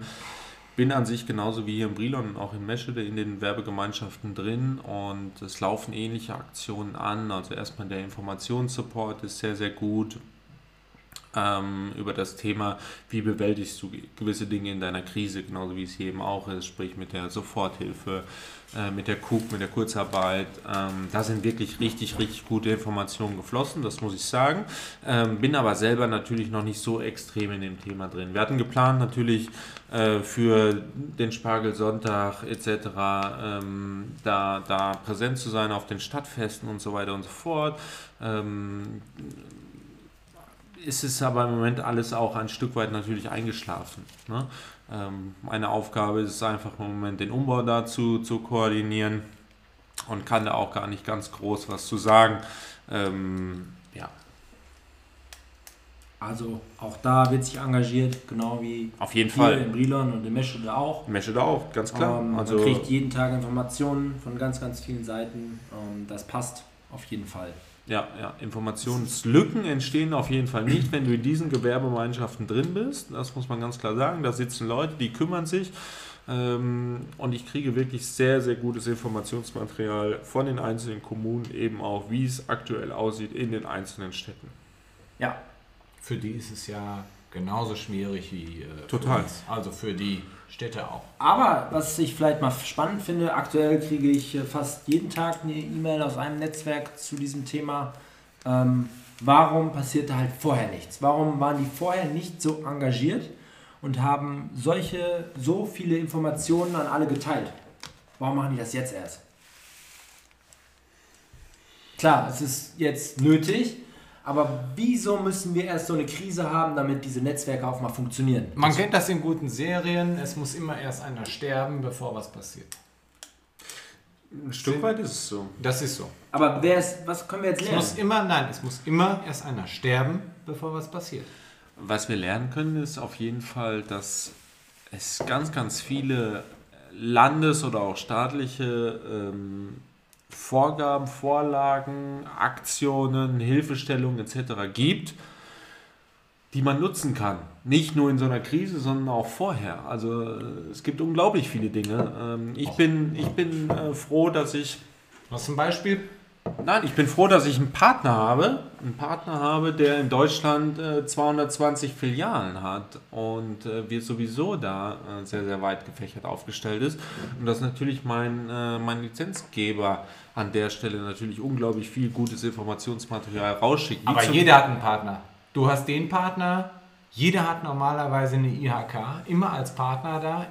bin an sich genauso wie hier in Brilon und auch in Meschede in den Werbegemeinschaften drin und es laufen ähnliche Aktionen an. Also erstmal der Informationssupport ist sehr, sehr gut ähm, über das Thema, wie bewältigst du gewisse Dinge in deiner Krise, genauso wie es hier eben auch ist, sprich mit der Soforthilfe, äh, mit der KUK, mit der Kurzarbeit. Ähm, da sind wirklich richtig, richtig gute Informationen geflossen, das muss ich sagen. Ähm, bin aber selber natürlich noch nicht so extrem in dem Thema drin. Wir hatten geplant natürlich äh, für den Spargelsonntag etc. Ähm, da, da präsent zu sein auf den Stadtfesten und so weiter und so fort. Ähm, ist es aber im Moment alles auch ein Stück weit natürlich eingeschlafen. Ne? Ähm, meine Aufgabe ist es einfach im Moment den Umbau dazu zu koordinieren und kann da auch gar nicht ganz groß was zu sagen. Ähm, ja, Also auch da wird sich engagiert, genau wie auf jeden hier Fall. in Brilon und in Meschede auch. Mesche da auch, ganz klar. Ähm, also, man kriegt jeden Tag Informationen von ganz, ganz vielen Seiten. Ähm, das passt auf jeden Fall. Ja, ja, Informationslücken entstehen auf jeden Fall nicht, wenn du in diesen Gewerbegemeinschaften drin bist. Das muss man ganz klar sagen. Da sitzen Leute, die kümmern sich. Ähm, und ich kriege wirklich sehr, sehr gutes Informationsmaterial von den einzelnen Kommunen, eben auch, wie es aktuell aussieht in den einzelnen Städten. Ja, Für die ist es ja genauso schwierig wie äh, für Total. uns. Also für die Städte auch. Aber was ich vielleicht mal spannend finde, aktuell kriege ich äh, fast jeden Tag eine E-Mail aus einem Netzwerk zu diesem Thema. Ähm, warum passierte halt vorher nichts? Warum waren die vorher nicht so engagiert und haben solche, so viele Informationen an alle geteilt? Warum machen die das jetzt erst? Klar, es ist jetzt nötig, aber wieso müssen wir erst so eine Krise haben, damit diese Netzwerke auch mal funktionieren? Man kennt das in guten Serien. Es muss immer erst einer sterben, bevor was passiert. Ein Stück weit ist es so. Das ist so. Aber wer ist, was können wir jetzt Es lernen? muss immer, nein, es muss immer erst einer sterben, bevor was passiert. Was wir lernen können, ist auf jeden Fall, dass es ganz, ganz viele Landes- oder auch staatliche ähm, Vorgaben, Vorlagen, Aktionen, Hilfestellungen etc. gibt, die man nutzen kann. Nicht nur in so einer Krise, sondern auch vorher. Also es gibt unglaublich viele Dinge. Ähm, ich bin, ich bin äh, froh, dass ich Was zum Beispiel? Nein, ich bin froh, dass ich einen Partner habe. Einen Partner habe, der in Deutschland äh, 220 Filialen hat und äh, wir sowieso da äh, sehr, sehr weit gefächert aufgestellt ist. Und dass natürlich mein, äh, mein Lizenzgeber an der Stelle natürlich unglaublich viel gutes Informationsmaterial rausschickt. Aber jeder hat einen Partner. Du hast den Partner. Jeder hat normalerweise eine IHK, immer als Partner da,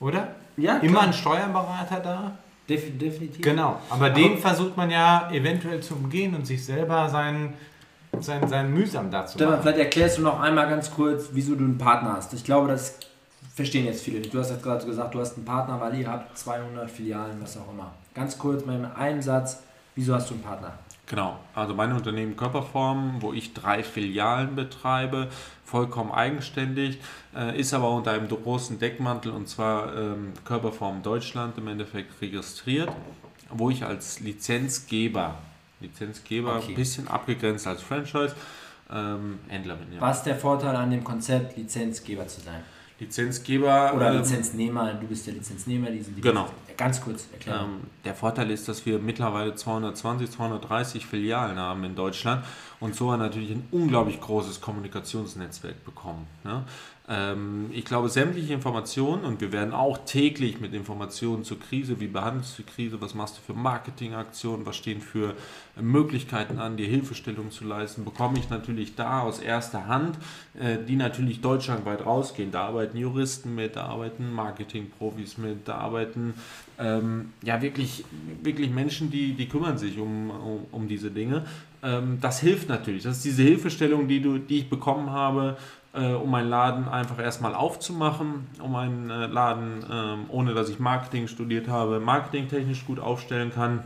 oder? Ja, Immer klar. einen Steuerberater da. Def definitiv. Genau. Aber den versucht man ja eventuell zu umgehen und sich selber sein, sein, sein Mühsam dazu Stefan, machen. vielleicht erklärst du noch einmal ganz kurz, wieso du einen Partner hast. Ich glaube, das verstehen jetzt viele nicht. Du hast jetzt gerade gesagt, du hast einen Partner, weil ihr habt 200 Filialen, was auch immer. Ganz kurz mal in einem Satz, wieso hast du einen Partner? Genau, also mein Unternehmen Körperform, wo ich drei Filialen betreibe, vollkommen eigenständig, äh, ist aber unter einem großen Deckmantel und zwar ähm, Körperform Deutschland im Endeffekt registriert, wo ich als Lizenzgeber, Lizenzgeber, Okay. ein bisschen abgegrenzt als Franchise, ähm, Händler bin. Ja. Was ist der Vorteil an dem Konzept, Lizenzgeber zu sein? Lizenzgeber Oder ähm, Lizenznehmer, du bist der Lizenznehmer, diesen Genau. Ganz kurz erklären. Ähm, der Vorteil ist, dass wir mittlerweile 220, 230 Filialen haben in Deutschland und so natürlich ein unglaublich großes Kommunikationsnetzwerk bekommen. Ne? Ähm, ich glaube, sämtliche Informationen und wir werden auch täglich mit Informationen zur Krise, wie behandelst du die Krise, was machst du für Marketingaktionen, was stehen für Möglichkeiten an, dir Hilfestellung zu leisten, bekomme ich natürlich da aus erster Hand, äh, die natürlich deutschlandweit rausgehen. Da arbeiten Juristen mit, da arbeiten Marketingprofis mit, da arbeiten ähm, ja wirklich, wirklich Menschen, die, die kümmern sich um, um, um diese Dinge. Ähm, das hilft natürlich. Das ist diese Hilfestellung, die, du, die ich bekommen habe, äh, um meinen Laden einfach erstmal aufzumachen, um einen äh, Laden, ähm, ohne dass ich Marketing studiert habe, marketingtechnisch gut aufstellen kann.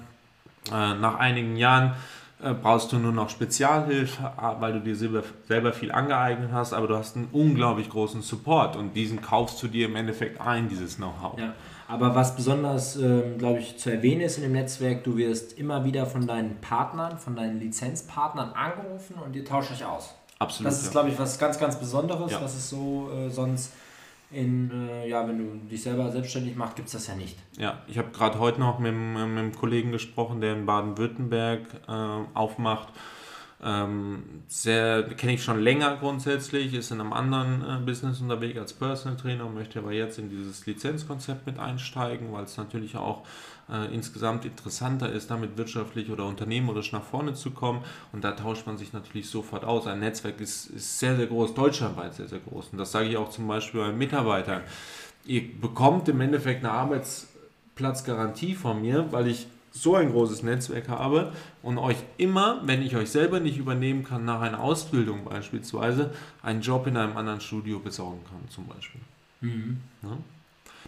Äh, nach einigen Jahren äh, brauchst du nur noch Spezialhilfe, äh, weil du dir selber, selber viel angeeignet hast, aber du hast einen unglaublich großen Support und diesen kaufst du dir im Endeffekt ein, dieses Know-how. Ja. Aber was besonders, ähm, glaube ich, zu erwähnen ist in dem Netzwerk, du wirst immer wieder von deinen Partnern, von deinen Lizenzpartnern angerufen und ihr tauscht euch aus. Absolut. Das ist, ja. glaube ich, was ganz, ganz Besonderes, Ja. was es so äh, sonst in, äh, ja, wenn du dich selber selbstständig machst, gibt es das ja nicht. Ja, ich habe gerade heute noch mit, einem- mit einem Kollegen gesprochen, der in Baden-Württemberg äh, aufmacht. Ähm, sehr kenne ich schon länger grundsätzlich, ist in einem anderen äh, Business unterwegs als Personal Trainer möchte aber jetzt in dieses Lizenzkonzept mit einsteigen, weil es natürlich auch äh, insgesamt interessanter ist, damit wirtschaftlich oder unternehmerisch nach vorne zu kommen. Und da tauscht man sich natürlich sofort aus. Ein Netzwerk ist, ist sehr, sehr groß, deutschlandweit sehr, sehr groß. Und das sage ich auch zum Beispiel meinen Mitarbeitern. Ihr bekommt im Endeffekt eine Arbeitsplatzgarantie von mir, weil ich so ein großes Netzwerk habe und euch immer, wenn ich euch selber nicht übernehmen kann, nach einer Ausbildung beispielsweise, einen Job in einem anderen Studio besorgen kann, zum Beispiel. Ja?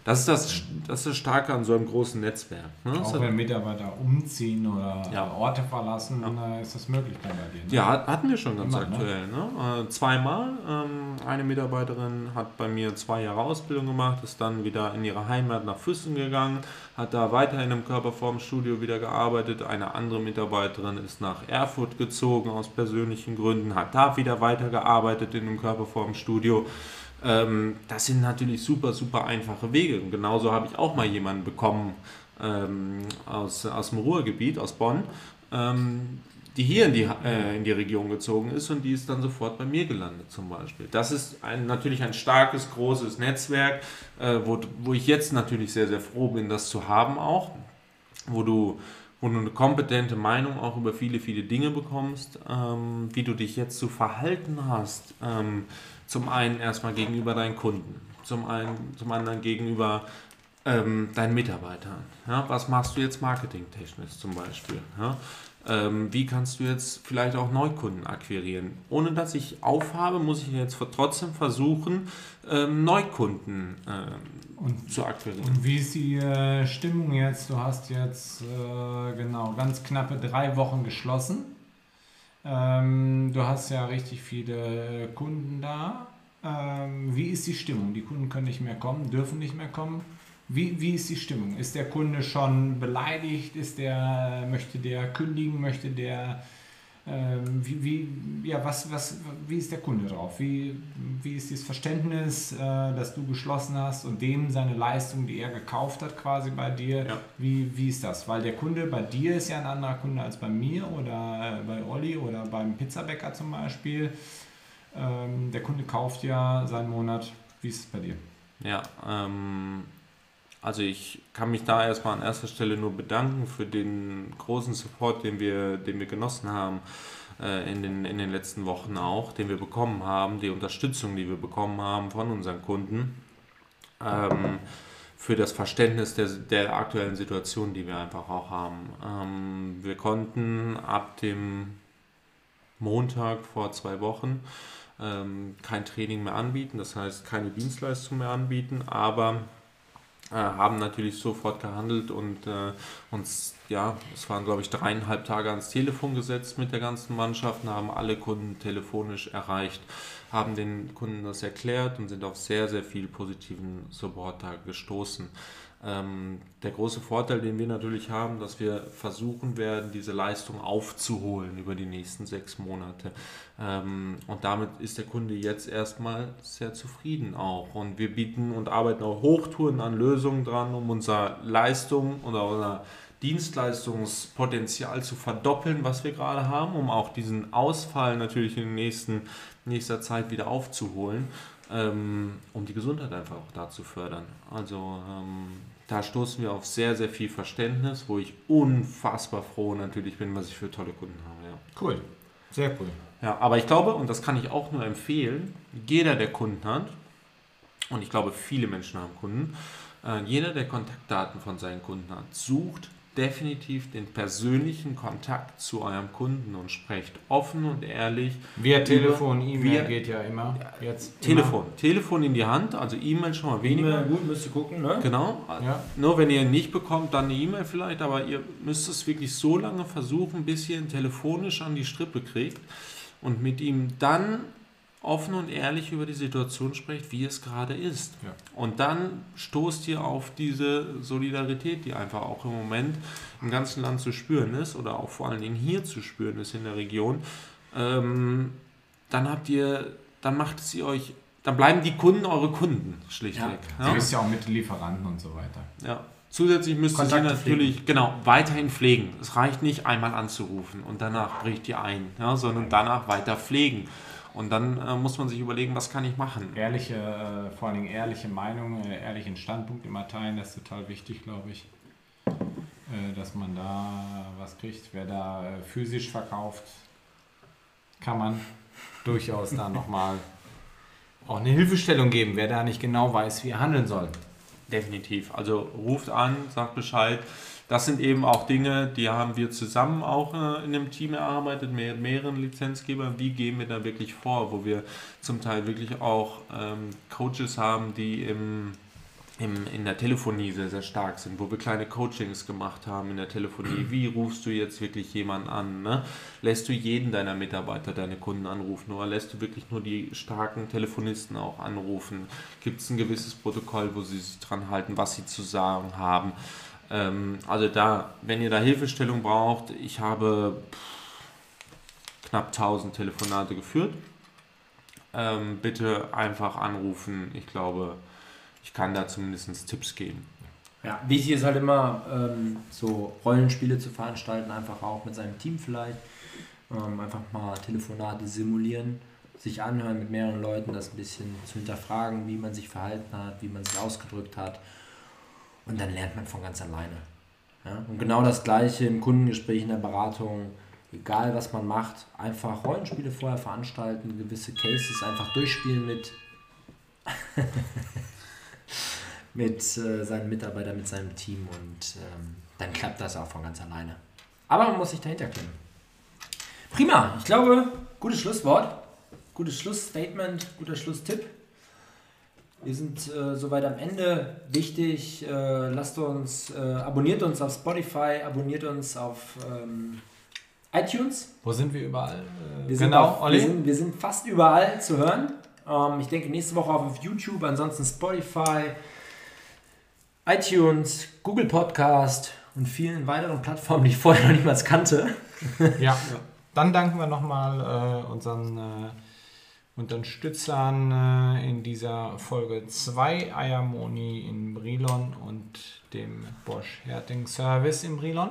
Das ist das, das ist das Starke an so einem großen Netzwerk. Ne? Auch wenn Mitarbeiter umziehen oder Ja. Orte verlassen, äh, ist das möglich dann bei dir. Ne? Ja, hat- hatten wir schon ganz Immer, ne? aktuell. Ne? Äh, zweimal. Ähm, eine Mitarbeiterin hat bei mir zwei Jahre Ausbildung gemacht, ist dann wieder in ihre Heimat nach Füssen gegangen, hat da weiter in einem Körperformstudio wieder gearbeitet. Eine andere Mitarbeiterin ist nach Erfurt gezogen aus persönlichen Gründen, hat da wieder weitergearbeitet in einem Körperformstudio. Ähm, das sind natürlich super, super einfache Wege. Und genauso habe ich auch mal jemanden bekommen ähm, aus, aus dem Ruhrgebiet, aus Bonn, ähm, die hier in die, äh, in die Region gezogen ist und die ist dann sofort bei mir gelandet zum Beispiel. Das ist ein, natürlich ein starkes, großes Netzwerk, äh, wo, wo ich jetzt natürlich sehr, sehr froh bin, das zu haben auch, wo du, wo du eine kompetente Meinung auch über viele, viele Dinge bekommst, ähm, wie du dich jetzt zu verhalten hast. Ähm, zum einen erstmal gegenüber deinen Kunden, zum, einen, zum anderen gegenüber ähm, deinen Mitarbeitern. Ja, was machst du jetzt marketingtechnisch zum Beispiel? Ja? Ähm, wie kannst du jetzt vielleicht auch Neukunden akquirieren? Ohne dass ich aufhabe, muss ich jetzt trotzdem versuchen, ähm, Neukunden ähm, und, zu akquirieren. Und wie ist die äh, Stimmung jetzt? Du hast jetzt äh, genau ganz knappe drei Wochen geschlossen. Ähm, du hast ja richtig viele Kunden da. Ähm, wie ist die Stimmung? Die Kunden können nicht mehr kommen, dürfen nicht mehr kommen. Wie, wie ist die Stimmung? Ist der Kunde schon beleidigt? Ist der, möchte der kündigen? Möchte der, ähm, wie, wie, ja, was, was, wie ist der Kunde drauf? Wie, wie ist das Verständnis, äh, das du geschlossen hast und dem seine Leistung, die er gekauft hat, quasi bei dir? Ja. Wie, wie ist das? Weil der Kunde bei dir ist ja ein anderer Kunde als bei mir oder äh, bei Olli oder beim Pizzabäcker zum Beispiel. Ähm, der Kunde kauft ja seinen Monat. Wie ist es bei dir? Ja, ähm, also ich kann mich da erstmal an erster Stelle nur bedanken für den großen Support, den wir, den wir genossen haben äh, in, den, in den letzten Wochen auch, den wir bekommen haben, die Unterstützung, die wir bekommen haben von unseren Kunden, ähm, für das Verständnis der, der aktuellen Situation, die wir einfach auch haben. Ähm, wir konnten ab dem Montag vor zwei Wochen ähm, kein Training mehr anbieten, das heißt keine Dienstleistung mehr anbieten, aber haben natürlich sofort gehandelt und äh, uns, ja, es waren glaube ich dreieinhalb Tage ans Telefon gesetzt mit der ganzen Mannschaft, haben alle Kunden telefonisch erreicht, haben den Kunden das erklärt und sind auf sehr, sehr viel positiven Support da gestoßen. Ähm, der große Vorteil, den wir natürlich haben, dass wir versuchen werden, diese Leistung aufzuholen über die nächsten sechs Monate. Ähm, und damit ist der Kunde jetzt erstmal sehr zufrieden auch. Und wir bieten und arbeiten auch Hochtouren an Lösungen dran, um unsere Leistung oder unser Dienstleistungspotenzial zu verdoppeln, was wir gerade haben, um auch diesen Ausfall natürlich in nächsten, nächster Zeit wieder aufzuholen ähm, um die Gesundheit einfach auch da zu fördern. Also ähm, da stoßen wir auf sehr, sehr viel Verständnis, wo ich unfassbar froh natürlich bin, was ich für tolle Kunden habe. Ja. Cool, sehr cool. Ja, aber ich glaube, und das kann ich auch nur empfehlen, jeder, der Kunden hat, und ich glaube, viele Menschen haben Kunden, äh, jeder, der Kontaktdaten von seinen Kunden hat, sucht definitiv den persönlichen Kontakt zu eurem Kunden und sprecht offen und ehrlich. Via Telefon, E-Mail geht ja immer. Jetzt Telefon. Immer. Telefon in die Hand, also E-Mail schon mal weniger. E gut, müsst ihr gucken, ne? Genau. Ja. Nur wenn ihr nicht bekommt, dann eine E-Mail vielleicht, aber ihr müsst es wirklich so lange versuchen, bis ihr ihn telefonisch an die Strippe kriegt und mit ihm dann offen und ehrlich über die Situation spricht, wie es gerade ist. Ja. Und dann stoßt ihr auf diese Solidarität, die einfach auch im Moment im ganzen Land zu spüren ist oder auch vor allen Dingen hier zu spüren ist in der Region. Ähm, dann habt ihr, dann macht sie euch, dann bleiben die Kunden eure Kunden schlichtweg. Ja. Ja. bist ja auch mit Lieferanten und so weiter. Ja. Zusätzlich müsst ihr sie natürlich pflegen. genau weiterhin pflegen. Es reicht nicht einmal anzurufen und danach bricht ihr ein, ja, sondern danach weiter pflegen. Und dann äh, muss man sich überlegen, was kann ich machen. Ehrliche, äh, vor allen Dingen ehrliche Meinung, äh, ehrlichen Standpunkt immer teilen, das ist total wichtig, glaube ich. Äh, dass man da was kriegt. Wer da äh, physisch verkauft, kann man durchaus da nochmal auch eine Hilfestellung geben, wer da nicht genau weiß, wie er handeln soll. Definitiv. Also ruft an, sagt Bescheid das sind eben auch Dinge, die haben wir zusammen auch äh, in dem Team erarbeitet, mit mehreren Lizenzgebern. Wie gehen wir da wirklich vor, wo wir zum Teil wirklich auch ähm, Coaches haben, die im, in der Telefonie sehr, sehr stark sind, wo wir kleine Coachings gemacht haben in der Telefonie. Wie rufst du jetzt wirklich jemanden an? Ne? Lässt du jeden deiner Mitarbeiter deine Kunden anrufen oder lässt du wirklich nur die starken Telefonisten auch anrufen? Gibt es ein gewisses Protokoll, wo sie sich dran halten, was sie zu sagen haben? Ähm, also da, wenn ihr da Hilfestellung braucht, ich habe knapp 1000 Telefonate geführt ähm, bitte einfach anrufen. Ich glaube, ich kann da zumindest Tipps geben. Ja, wichtig ist halt immer, ähm, so Rollenspiele zu veranstalten, einfach auch mit seinem Team vielleicht. Ähm, einfach mal Telefonate simulieren, sich anhören mit mehreren Leuten, das ein bisschen zu hinterfragen, wie man sich verhalten hat, wie man sich ausgedrückt hat. Und dann lernt man von ganz alleine. Ja? Und genau das gleiche im Kundengespräch, in der Beratung, egal was man macht, einfach Rollenspiele vorher veranstalten, gewisse Cases einfach durchspielen mit mit äh, seinen Mitarbeitern, mit seinem Team und ähm, dann klappt das auch von ganz alleine. Aber man muss sich dahinter klemmen. Prima, ich glaube, gutes Schlusswort, gutes Schlussstatement, guter Schlusstipp. Wir sind äh, soweit am Ende. Wichtig, äh, lasst uns, äh, abonniert uns auf Spotify, abonniert uns auf ähm, iTunes. Wo sind wir überall? Äh, Wir sind, auf, wir, sind, wir sind fast überall zu hören. Ähm, ich denke nächste Woche auf YouTube, ansonsten Spotify, iTunes, Google Podcast und vielen weiteren Plattformen, die ich vorher noch niemals kannte. Ja. Dann danken wir nochmal äh, unseren äh, Unterstützern äh, in dieser Folge 2, Ayamoni in Brilon und dem Bosch Herting Service in Brilon.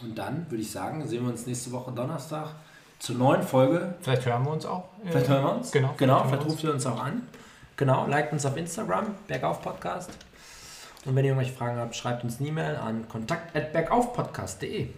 Und dann würde ich sagen, sehen wir uns nächste Woche Donnerstag zur neuen Folge. Vielleicht hören wir uns auch. äh, Vielleicht hören wir uns. Genau. Genau, vielleicht ruft ihr uns auch an. Genau, liked uns auf Instagram, Bergauf Podcast. Und wenn ihr irgendwelche Fragen habt, schreibt uns eine E-Mail an kontakt.bergaufpodcast.de.